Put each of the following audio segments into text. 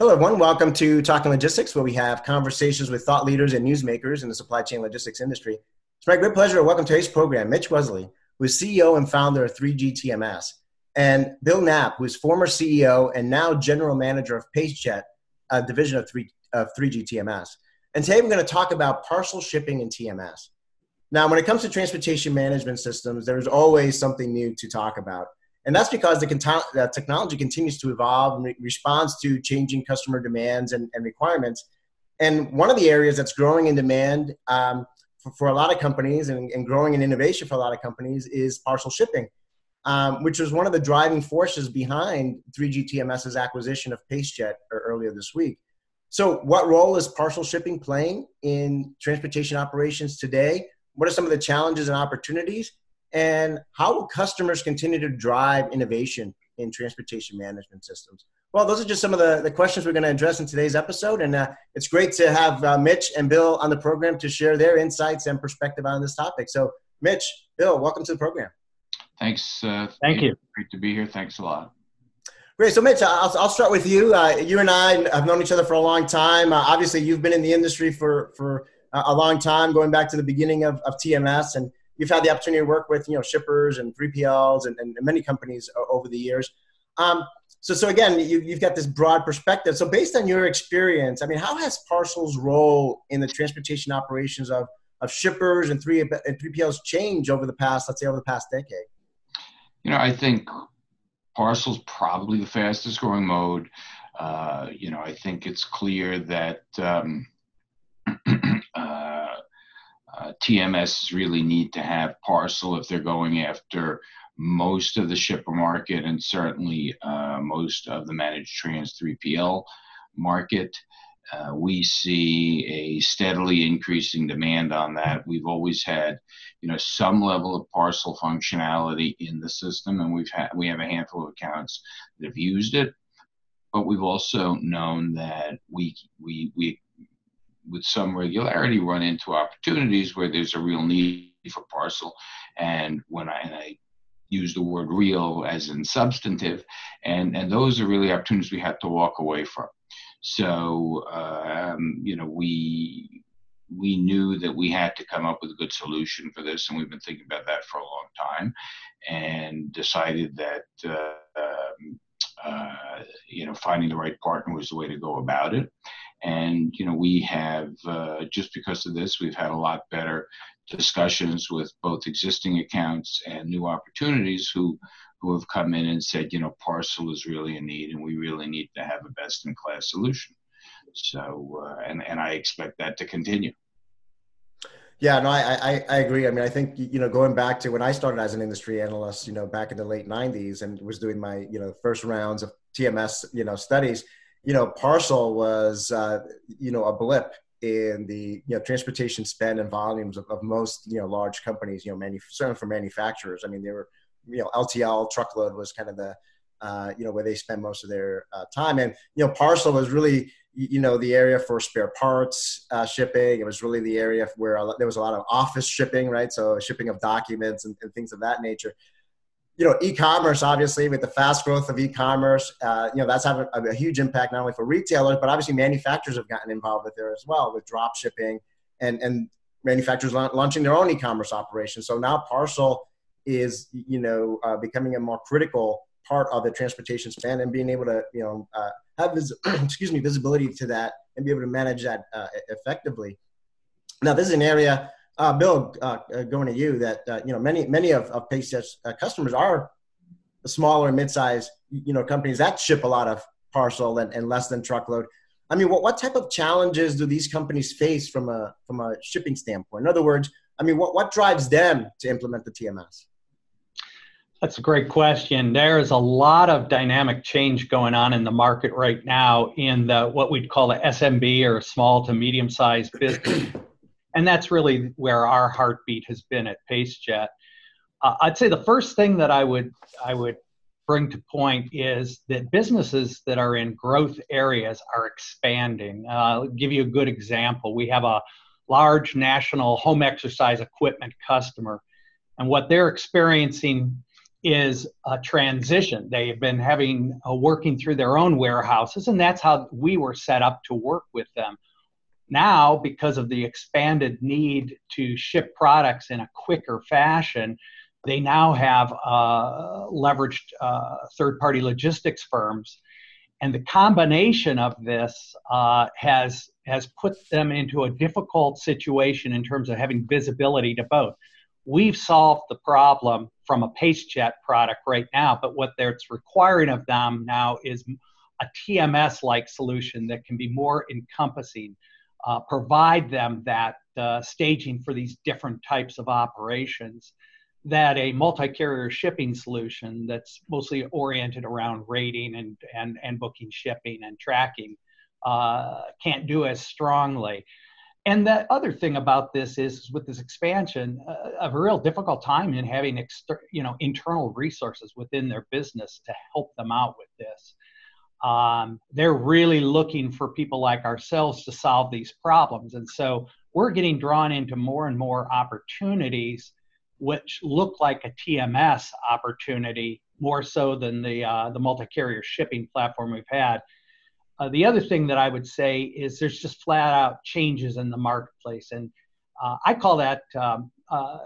Hello, everyone. Welcome to Talking Logistics, where we have conversations with thought leaders and newsmakers in the supply chain logistics industry. It's my great pleasure to welcome today's program Mitch Weseley, who is CEO and founder of 3G TMS, and Bill Knapp, who is former CEO and now general manager of PaceJet, a division of, 3, of 3G TMS. And today we're going to talk about parcel shipping and TMS. Now, when it comes to transportation management systems, there's always something new to talk about. And that's because the, the technology continues to evolve and re- responds to changing customer demands and, and, requirements. And one of the areas that's growing in demand um, for, for, a lot of companies and, and, growing in innovation for a lot of companies is parcel shipping, um, which was one of the driving forces behind 3G TMS's acquisition of PaceJet earlier this week. So, what role is parcel shipping playing in transportation operations today? What are some of the challenges and opportunities? And how will customers continue to drive innovation in transportation management systems? Well, those are just some of the, the questions we're going to address in today's episode. And uh, it's great to have uh, Mitch and Bill on the program to share their insights and perspective on this topic. So, Mitch, Bill, welcome to the program. Thanks. Uh, Thank you. Great to be here. Thanks a lot. Great. So, Mitch, I'll, I'll start with you. Uh, you and I have known each other for a long time. Uh, obviously, you've been in the industry for, for a long time, going back to the beginning of, of TMS. And you've had the opportunity to work with you know shippers and 3PLs and, and many companies over the years. Um, so, so again, you, you've got this broad perspective. So, based on your experience, I mean, how has parcels' role in the transportation operations of, of shippers and 3 and 3PLs changed over the past, let's say, over the past decade? You know, I think parcels probably the fastest growing mode. Uh, you know, I think it's clear that um, uh, TMS really need to have parcel if they're going after most of the shipper market and certainly uh, most of the managed trans 3PL market. Uh, we see a steadily increasing demand on that. We've always had, you know, some level of parcel functionality in the system, and we've had we have a handful of accounts that have used it. But we've also known that we we we with some regularity run into opportunities where there's a real need for parcel. And when I, and I use the word real as in substantive, and, and those are really opportunities we had to walk away from. So, um, you know, we, we knew that we had to come up with a good solution for this, and we've been thinking about that for a long time, and decided that uh, um, uh, you know finding the right partner was the way to go about it. And you know, we have uh, just because of this, we've had a lot better discussions with both existing accounts and new opportunities who who have come in and said, you know, parcel is really a need, and we really need to have a best in class solution. So, uh, and and I expect that to continue. Yeah, no, I, I, I agree. I mean, I think you know, going back to when I started as an industry analyst, you know, back in the late '90s, and was doing my you know first rounds of TMS, you know, studies you know, parcel was, uh, you know, a blip in the you know transportation spend and volumes of, of most you know large companies. You know, manu- certainly for manufacturers. I mean, they were, you know, LTL truckload was kind of the, uh, you know, where they spend most of their uh, time, and you know, parcel was really you know the area for spare parts uh, shipping. It was really the area where there was a lot of office shipping, right? So shipping of documents and, and things of that nature you know, e-commerce obviously with the fast growth of e-commerce, uh, you know, that's having a, a, huge impact not only for retailers but obviously manufacturers have gotten involved with there as well with drop shipping and and manufacturers launching their own e-commerce operations. So now parcel is you know uh, becoming a more critical part of the transportation span and being able to you know uh, have vis- excuse me visibility to that and be able to manage that uh, effectively. Now this is an area uh, Bill, uh, uh, going to you, that uh, you know many many of, of PaceJet's uh, customers are smaller, mid-sized, you know, companies that ship a lot of parcel and, and less than truckload. I mean, what, what type of challenges do these companies face from a from a shipping standpoint? In other words, I mean, what, what drives them to implement the TMS? That's a great question. There is a lot of dynamic change going on in the market right now in the what we'd call the SMB or small to medium sized business and that's really where our heartbeat has been at PaceJet. Uh, I'd say the first thing that I would I would bring to point is that businesses that are in growth areas are expanding. Uh, I'll give you a good example. We have a large national home exercise equipment customer, and what they're experiencing is a transition. They have been having uh, working through their own warehouses, and that's how we were set up to work with them. Now, because of the expanded need to ship products in a quicker fashion, they now have uh, leveraged uh, third party logistics firms. And the combination of this uh, has, has put them into a difficult situation in terms of having visibility to both. We've solved the problem from a PaceJet product right now, but what it's requiring of them now is a TMS like solution that can be more encompassing, uh, provide them that uh, staging for these different types of operations that a multi-carrier shipping solution that's mostly oriented around rating and, and, and booking shipping and tracking uh, can't do as strongly. And the other thing about this is, with this expansion, uh, a real difficult time in having exter- you know internal resources within their business to help them out with this. Um, they're really looking for people like ourselves to solve these problems, and so we're getting drawn into more and more opportunities which look like a TMS opportunity more so than the uh, the multi-carrier shipping platform we've had. Uh, the other thing that I would say is there's just flat out changes in the marketplace, and uh, I call that um, uh,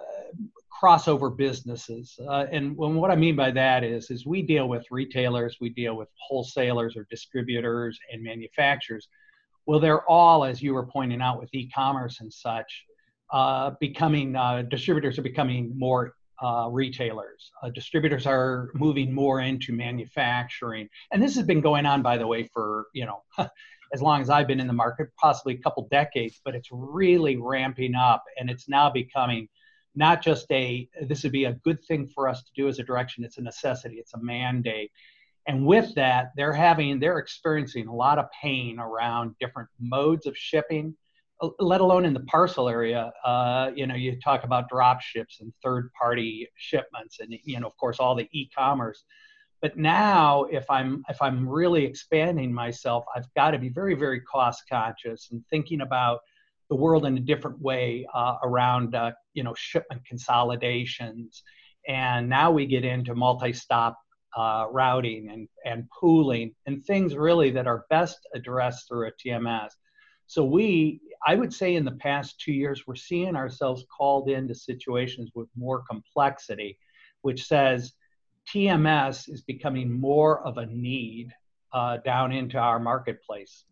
crossover businesses. Uh, and what I mean by that is, is we deal with retailers, we deal with wholesalers or distributors and manufacturers. Well, they're all, as you were pointing out, with e-commerce and such, uh, becoming uh, distributors are becoming more uh, retailers. Uh, distributors are moving more into manufacturing, and this has been going on, by the way, for you know as long as I've been in the market, possibly a couple decades. But it's really ramping up, and it's now becoming not just a this would be a good thing for us to do as a direction. It's a necessity. It's a mandate. And with that, they're having they're experiencing a lot of pain around different modes of shipping, let alone in the parcel area, uh, you know, you talk about drop ships and third party shipments and, you know, of course, all the e-commerce. But now if I'm, if I'm really expanding myself, I've got to be very, very cost conscious and thinking about the world in a different way uh, around, uh, you know, shipment consolidations. And now we get into multi-stop uh, routing and, and pooling and things really that are best addressed through a TMS. So we, I would say in the past two years, we're seeing ourselves called into situations with more complexity, which says TMS is becoming more of a need uh, down into our marketplace.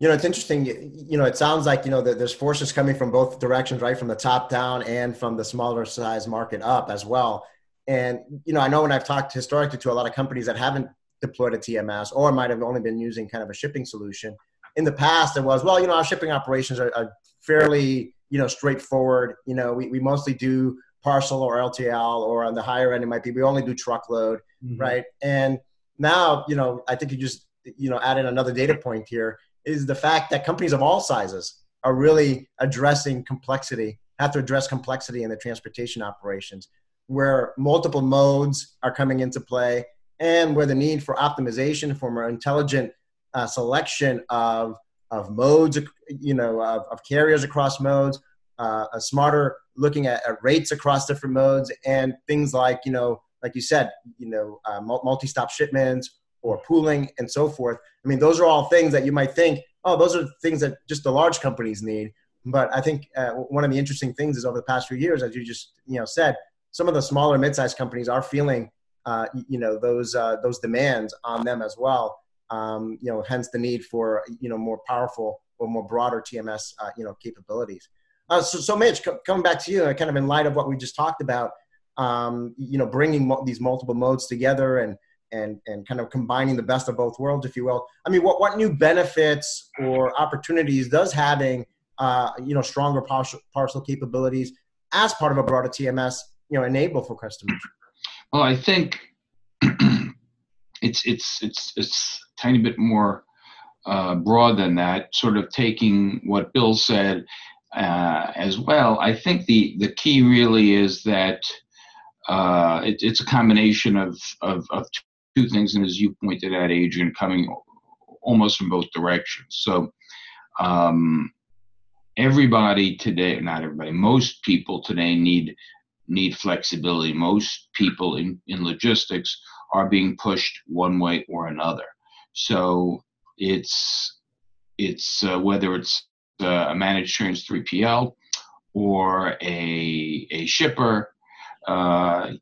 You know, it's interesting. You know, it sounds like you know that there's forces coming from both directions, right? From the top down and from the smaller size market up as well. And you know, I know when I've talked historically to a lot of companies that haven't deployed a TMS or might have only been using kind of a shipping solution, in the past it was well you know our shipping operations are, are fairly you know straightforward you know we, we mostly do parcel or ltl or on the higher end it might be we only do truckload mm-hmm. right and now you know i think you just you know add in another data point here is the fact that companies of all sizes are really addressing complexity have to address complexity in the transportation operations where multiple modes are coming into play and where the need for optimization for more intelligent uh, selection of of modes, you know, of, of carriers across modes, uh, a smarter looking at, at, rates across different modes, and things like you know, like you said, you know, uh, multi-stop shipments or pooling and so forth. I mean, those are all things that you might think, oh, those are things that just the large companies need. But I think uh, one of the interesting things is over the past few years, as you just you know said, some of the smaller mid-sized companies are feeling, uh, you know, those uh, those demands on them as well um, you know, hence the need for you know more powerful or more broader TMS uh, you know capabilities. Uh, so, so Mitch, co- coming back to you, uh, kind of in light of what we just talked about, um, you know, bringing mo- these multiple modes together and and and kind of combining the best of both worlds, if you will. I mean, what what new benefits or opportunities does having uh, you know stronger parcel, capabilities as part of a broader TMS you know enable for customers? Well, I think it's it's it's it's a tiny bit more uh, broad than that. Sort of taking what Bill said uh, as well. I think the the key really is that uh, it, it's a combination of, of of two things, and as you pointed out, Adrian, coming almost from both directions. So. Um, everybody today, not everybody, most people today need need flexibility. Most people in, in logistics are being pushed one way or another. So it's it's uh, whether it's uh, a managed trans 3PL or a a shipper. Uh,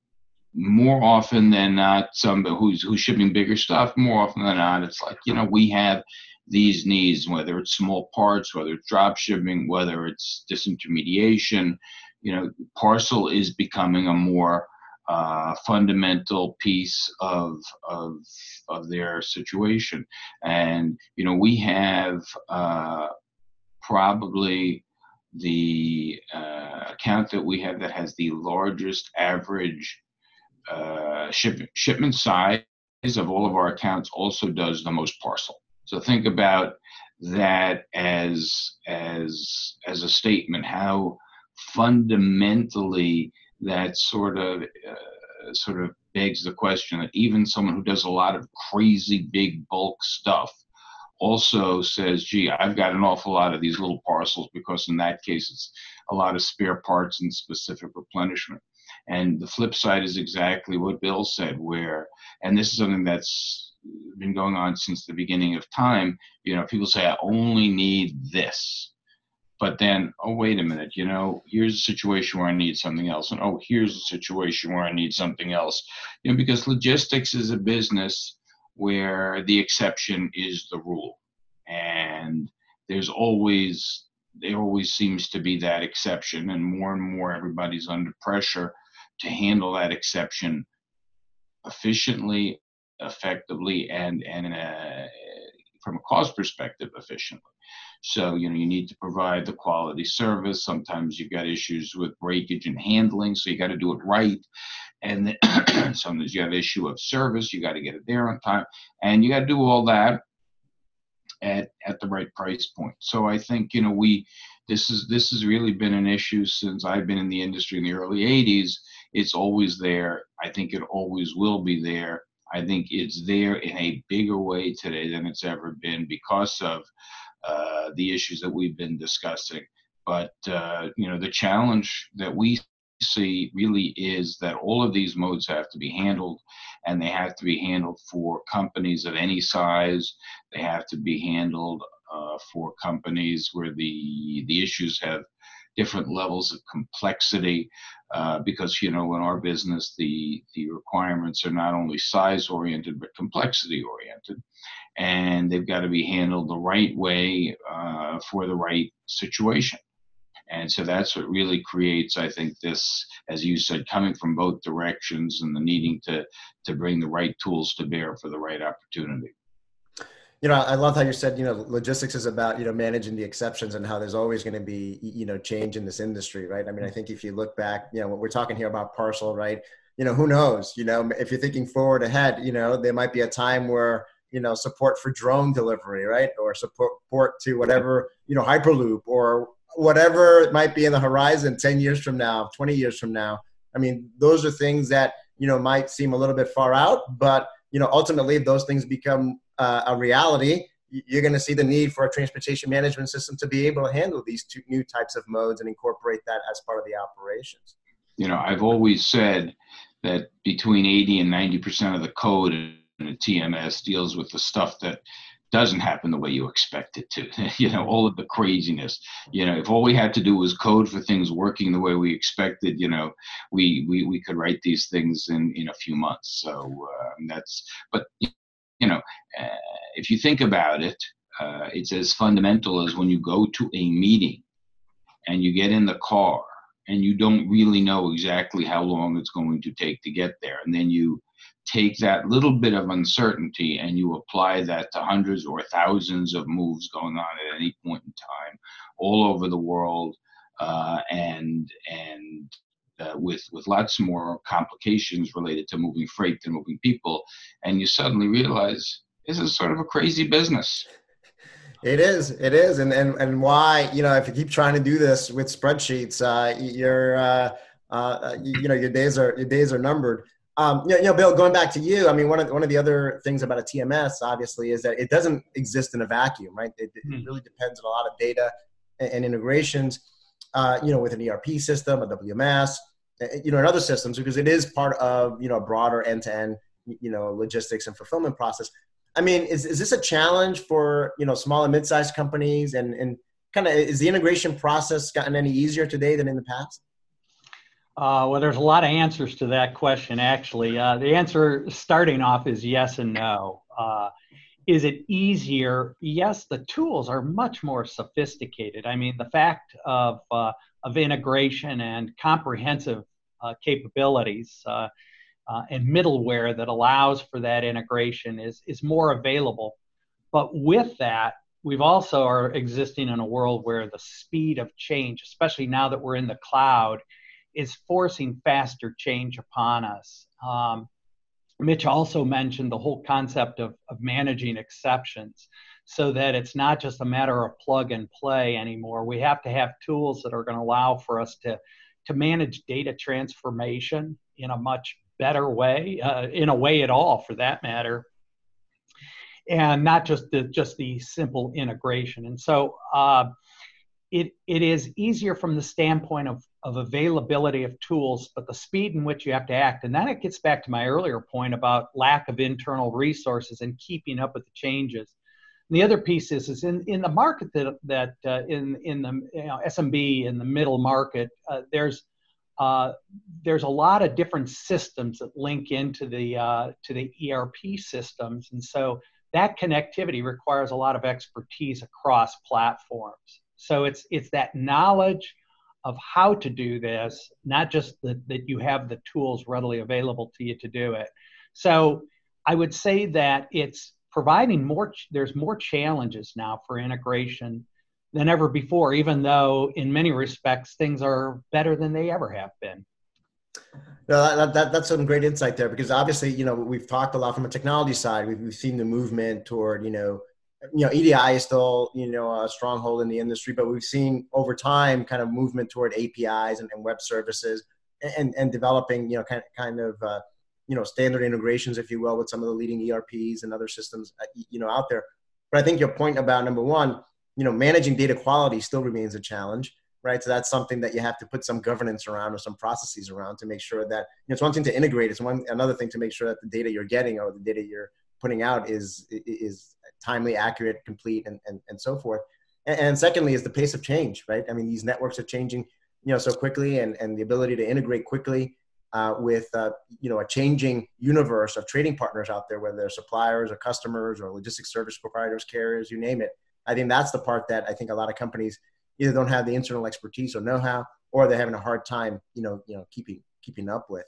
more often than not, some who's who's shipping bigger stuff. More often than not, it's like you know we have these needs, whether it's small parts, whether it's drop shipping, whether it's disintermediation. You know, parcel is becoming a more uh, fundamental piece of, of of their situation, and you know we have uh, probably the uh, account that we have that has the largest average uh, ship, shipment size of all of our accounts also does the most parcel. So think about that as as as a statement how fundamentally that sort of uh, sort of begs the question that even someone who does a lot of crazy big bulk stuff also says, gee, I've got an awful lot of these little parcels because in that case it's a lot of spare parts and specific replenishment. And the flip side is exactly what Bill said, where, and this is something that's been going on since the beginning of time. You know, people say, I only need this. But then, oh, wait a minute, you know, here's a situation where I need something else. And oh, here's a situation where I need something else. You know, because logistics is a business where the exception is the rule. And there's always, there always seems to be that exception. And more and more everybody's under pressure to handle that exception efficiently, effectively, and, and a, from a cost perspective, efficiently. So, you know, you need to provide the quality service. Sometimes you've got issues with breakage and handling, so you got to do it right. And then sometimes you have issue of service, you got to get it there on time, and you got to do all that at at the right price point. So I think you know we this is this has really been an issue since I've been in the industry in the early '80s. It's always there. I think it always will be there. I think it's there in a bigger way today than it's ever been because of uh, the issues that we've been discussing. But uh, you know, the challenge that we see really is that all of these modes have to be handled, and they have to be handled for companies of any size. They have to be handled uh, for companies where the the issues have different levels of complexity uh, because you know in our business the the requirements are not only size oriented but complexity oriented and they've got to be handled the right way uh, for the right situation. And so that's what really creates i think this as you said coming from both directions and the needing to to bring the right tools to bear for the right opportunity you know i love how you said you know logistics is about you know managing the exceptions and how there's always going to be you know change in this industry right i mean i think if you look back you know what we're talking here about parcel right you know who knows you know if you're thinking forward ahead you know there might be a time where you know support for drone delivery right or support to whatever you know hyperloop or whatever might be in the horizon 10 years from now 20 years from now i mean those are things that you know might seem a little bit far out but you know ultimately those things become uh, a reality, you're going to see the need for a transportation management system to be able to handle these two new types of modes and incorporate that as part of the operations. You know, I've always said that between 80 and 90% of the code in a TMS deals with the stuff that doesn't happen the way you expect it to. you know, all of the craziness. You know, if all we had to do was code for things working the way we expected, you know, we we, we could write these things in in a few months. So um, that's. But you know, uh, if you think about it, uh, it's as fundamental as when you go to a meeting and you get in the car and you don't really know exactly how long it's going to take to get there. And then you take that little bit of uncertainty and you apply that to hundreds or thousands of moves going on at any point in time all over the world. Uh, and and uh, with with lots more complications related to moving freight than moving people, and you suddenly realize this is sort of a crazy business. It is, it is, and and and why you know if you keep trying to do this with spreadsheets, uh, you're uh, uh, you, you, know your days are your days are numbered. Um, you, know, you know, Bill, going back to you, I mean, one of the, one of the other things about a TMS, obviously, is that it doesn't exist in a vacuum, right? It, it hmm. really depends on a lot of data and, and integrations. Uh, you know, with an ERP system, a WMS, you know, in other systems because it is part of you know a broader end-to-end you know logistics and fulfillment process. I mean, is is this a challenge for you know small and mid-sized companies and and kind of is the integration process gotten any easier today than in the past? Uh, well, there's a lot of answers to that question, actually. Uh, the answer starting off is yes and no. Uh, is it easier? Yes, the tools are much more sophisticated. I mean, the fact of, uh, of integration and comprehensive capabilities uh, and middleware that allows for that integration is, is more available. But with that, we've also are existing in a world where the speed of change, especially now that we're in the cloud, is forcing faster change upon us. Um, Mitch also mentioned the whole concept of, of managing exceptions so that it's not just a matter of plug and play anymore. We have to have tools that are going to allow for us to, to manage data transformation in a much better way, uh, in a way at all for that matter, and not just the just the simple integration. And so uh, it it is easier from the standpoint of of availability of tools, but the speed in which you have to act. And then it gets back to my earlier point about lack of internal resources and keeping up with the changes. And the other piece is, is in, in the market that, that uh, in, in the you know, SMB, in the middle market, uh, there's, uh, there's a lot of different systems that link into the, uh, to the ERP systems. And so that connectivity requires a lot of expertise across platforms. So it's, it's that knowledge of how to do this, not just that, that you have the tools readily available to you to do it. So I would say that it's providing more, there's more challenges now for integration than ever before, even though in many respects things are better than they ever have been. No, that, that, that's some great insight there because obviously, you know, we've talked a lot from a technology side. We've, we've seen the movement toward, you know, you know, EDI is still, you know, a stronghold in the industry, but we've seen over time kind of movement toward APIs and, and web services and, and developing, you know, kind kind of, uh, you know, standard integrations, if you will, with some of the leading ERPs and other systems, uh, you know, out there. But I think your point about number one, you know, managing data quality still remains a challenge, right? So that's something that you have to put some governance around or some processes around to make sure that, you know, it's one thing to integrate. It's one, another thing to make sure that the data you're getting or the data you're putting out is, is timely, accurate, complete, and, and, and so forth. And, and secondly, is the pace of change, right? I mean, these networks are changing, you know, so quickly, and, and the ability to integrate quickly uh, with, uh, you know, a changing universe of trading partners out there, whether they're suppliers or customers or logistics service providers, carriers, you name it. I think that's the part that I think a lot of companies either don't have the internal expertise or know-how, or they're having a hard time, you know, you know, keeping keeping up with.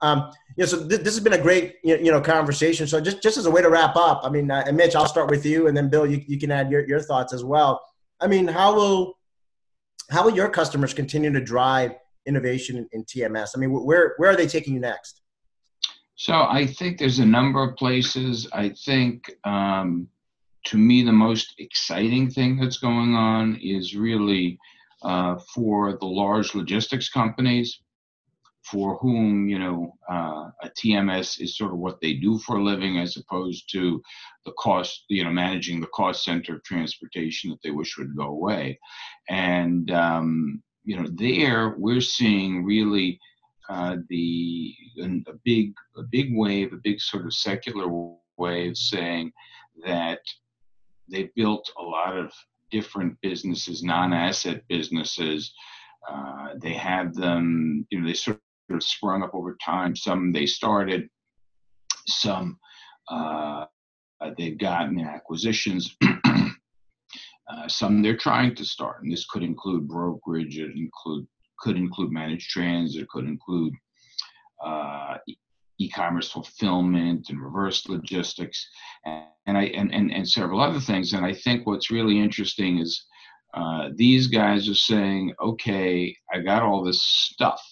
Um, you know, so th- this has been a great you know conversation. So just just as a way to wrap up, I mean, uh, Mitch, I'll start with you, and then Bill, you, you can add your, your thoughts as well. I mean, how will how will your customers continue to drive innovation in, TMS? I mean, where where are they taking you next? So I think there's a number of places. I think um, to me the most exciting thing that's going on is really uh, for the large logistics companies for whom you know uh, a TMS is sort of what they do for a living, as opposed to the cost, you know, managing the cost center of transportation that they wish would go away. And um, you know, there we're seeing really uh, the a big a big wave, a big sort of secular wave, saying that they built a lot of different businesses, non-asset businesses. Uh, they have them, you know, they sort of sprung up over time. Some they started, some uh, they've gotten acquisitions. uh, some they're trying to start, and this could include brokerage. It include could include managed transit. Could include uh, e-commerce fulfillment and reverse logistics, and, and I and, and and several other things. And I think what's really interesting is. Uh, these guys are saying, okay, I got all this stuff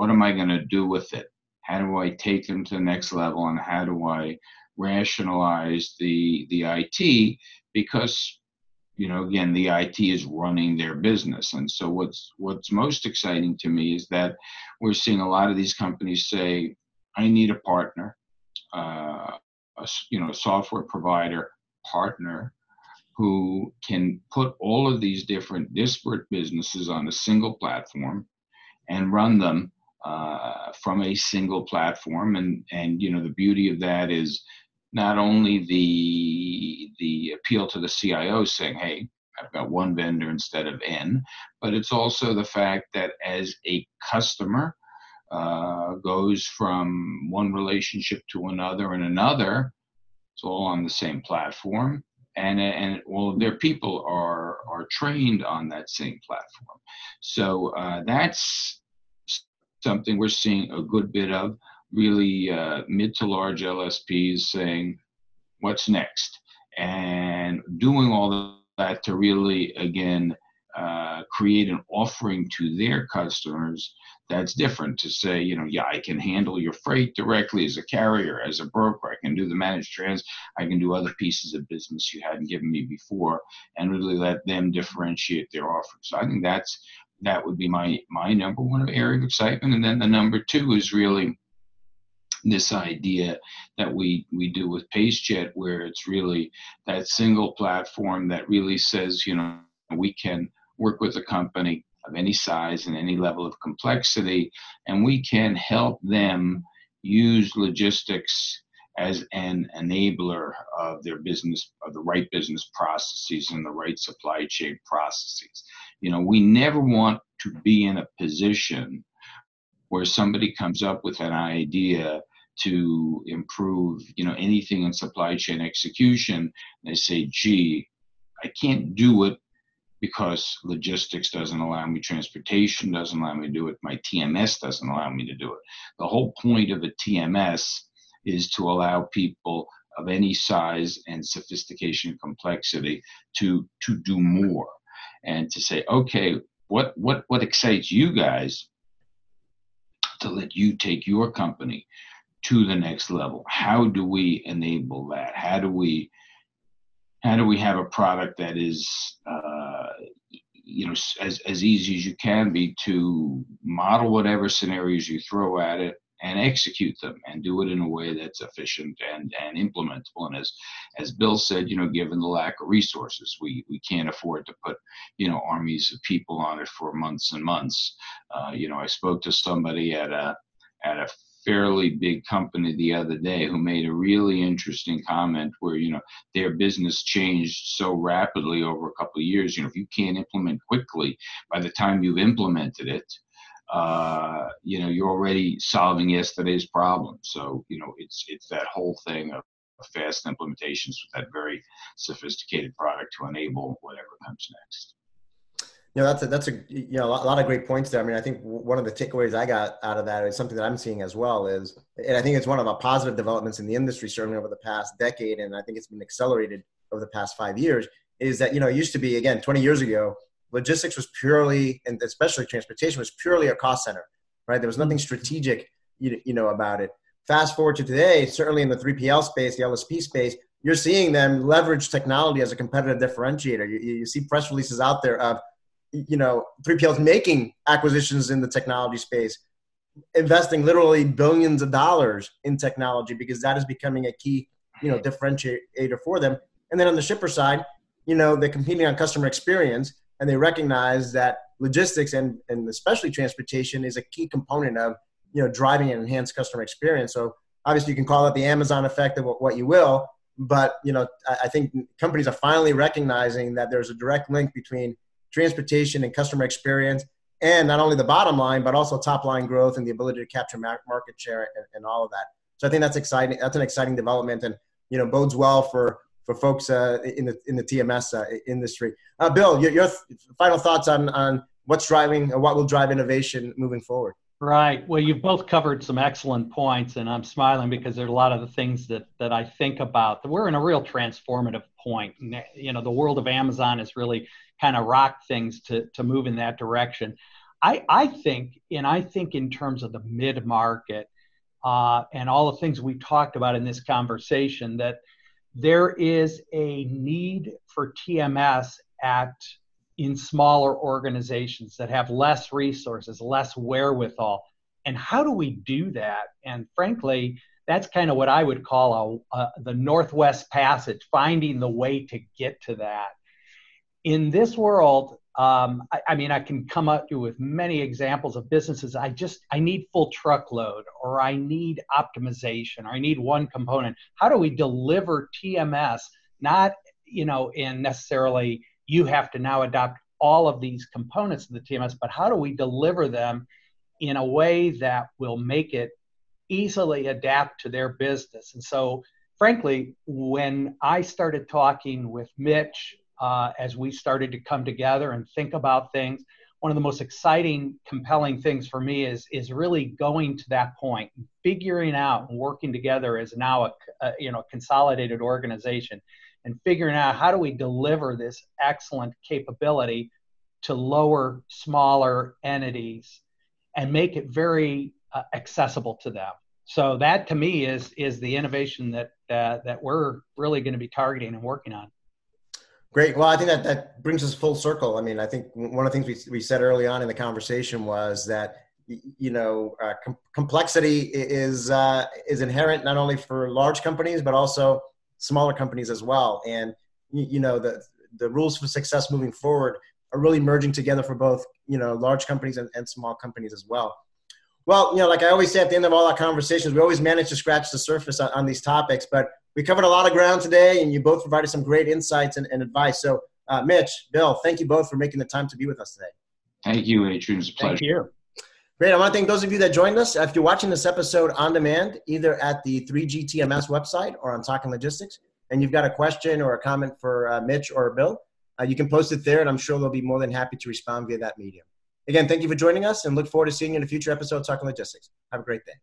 what am I going to do with it? How do I take them to the next level, and how do I rationalize the the IT? Because you know, again, the IT is running their business, and so what's what's most exciting to me is that we're seeing a lot of these companies say, "I need a partner." Uh, a, you know, a software provider partner who can put all of these different disparate businesses on a single platform and run them uh, from a single platform. And, and, you know, the beauty of that is not only the, appeal to the CIO saying, hey, I've got one vendor instead of N, but it's also the fact that as a customer uh, goes from one relationship to another and another, it's all on the same platform. And, and all of their people are, are trained on that same platform. So uh, that's something we're seeing a good bit of really uh, mid to large LSPs saying, what's next? And doing all that to really, again, uh, create an offering to their customers that's different to say, you know, yeah, I can handle your freight directly as a carrier, as a broker. I can do the managed trans. I can do other pieces of business you hadn't given me before, and really let them differentiate their offer. So I think that's that would be my my number one area of excitement, and then the number two is really this idea that we we do with PaceJet, where it's really that single platform that really says, you know, we can work with a company of any size and any level of complexity, and we can help them use logistics as an enabler of their business, of the right business processes and the right supply chain processes. You know, we never want to be in a position where somebody comes up with an idea to improve, you know, anything in supply chain execution. They say, gee, I can't do it because logistics doesn't allow me, transportation doesn't allow me to do it, my TMS doesn't allow me to do it. The whole point of a TMS is to allow people of any size and sophistication complexity to to do more and to say, okay, what what what excites you guys to let you take your company to the next level? How do we enable that? How do we how do we have a product that is uh, you know as as easy as you can be to model whatever scenarios you throw at it and execute them and do it in a way that's efficient and and implementable and as as bill said you know given the lack of resources we we can't afford to put you know armies of people on it for months and months uh, you know i spoke to somebody at a at a fairly big company the other day who made a really interesting comment where you know their business changed so rapidly over a couple of years. You know if you can't implement quickly by the time you've implemented it uh, you know you're already solving yesterday's problem. So you know it's it's that whole thing of fast implementations with that very sophisticated product to enable whatever comes next you know, that's a, that's a you know a lot of great points there. I mean, I think one of the takeaways I got out of that is something that I'm seeing as well is, and I think it's one of the positive developments in the industry certainly over the past decade, and I think it's been accelerated over the past five years. Is that you know it used to be again 20 years ago, logistics was purely and especially transportation was purely a cost center, right? There was nothing strategic you, know about it. Fast forward to today, certainly in the 3PL space, the LSP space, you're seeing them leverage technology as a competitive differentiator. You, you see press releases out there of you know, 3PL is making acquisitions in the technology space, investing literally billions of dollars in technology because that is becoming a key, you know, differentiator for them. And then on the shipper side, you know, they're competing on customer experience and they recognize that logistics and, and especially transportation is a key component of, you know, driving an enhanced customer experience. So obviously you can call it the Amazon effect of what you will, but, you know, I think companies are finally recognizing that there's a direct link between transportation and customer experience, and not only the bottom line, but also top line growth and the ability to capture market share and, and all of that. So I think that's exciting. That's an exciting development, and you know bodes well for for folks uh, in the in the TMS uh, industry. Uh, Bill, your, your final thoughts on on what's driving, or what will drive innovation moving forward? Right. Well, you've both covered some excellent points, and I'm smiling because there's a lot of the things that that I think about. We're in a real transformative point. You know, the world of Amazon is really kind of rock things to to move in that direction. I I think, and I think in terms of the mid market uh, and all the things we talked about in this conversation, that there is a need for TMS at in smaller organizations that have less resources, less wherewithal. And how do we do that? And frankly, that's kind of what I would call a, the Northwest Passage, finding the way to get to that. In this world, um, I, I, mean, I can come up with many examples of businesses. I just I need full truckload, or I need optimization, or I need one component. How do we deliver TMS? Not you know in necessarily you have to now adopt all of these components of the TMS, but how do we deliver them in a way that will make it easily adapt to their business? And so, frankly, when I started talking with Mitch uh, as we started to come together and think about things. One of the most exciting, compelling things for me is is really going to that point, figuring out and working together as now a, a you know consolidated organization, and figuring out how do we deliver this excellent capability to lower, smaller entities, and make it very uh, accessible to them. So that to me is is the innovation that uh, that we're really going to be targeting and working on. Great. Well, I think that that brings us full circle. I mean, I think one of the things we, we said early on in the conversation was that you know uh, com- complexity is uh, is inherent not only for large companies but also smaller companies as well. And you, know the the rules for success moving forward are really merging together for both you know large companies and, and small companies as well. Well, you know, like I always say at the end of all our conversations, we always manage to scratch the surface on, on these topics, but we covered a lot of ground today, and you both provided some great insights and, and advice. So, uh, Mitch, Bill, thank you both for making the time to be with us today. Thank you, Adrian. It's a pleasure. Thank you. Great. I want to thank those of you that joined us. If you're watching this episode on demand, either at the 3GTMS website or on Talking Logistics, and you've got a question or a comment for uh, Mitch or Bill, uh, you can post it there, and I'm sure they'll be more than happy to respond via that medium. Again, thank you for joining us, and look forward to seeing you in a future episode of Talking Logistics. Have a great day.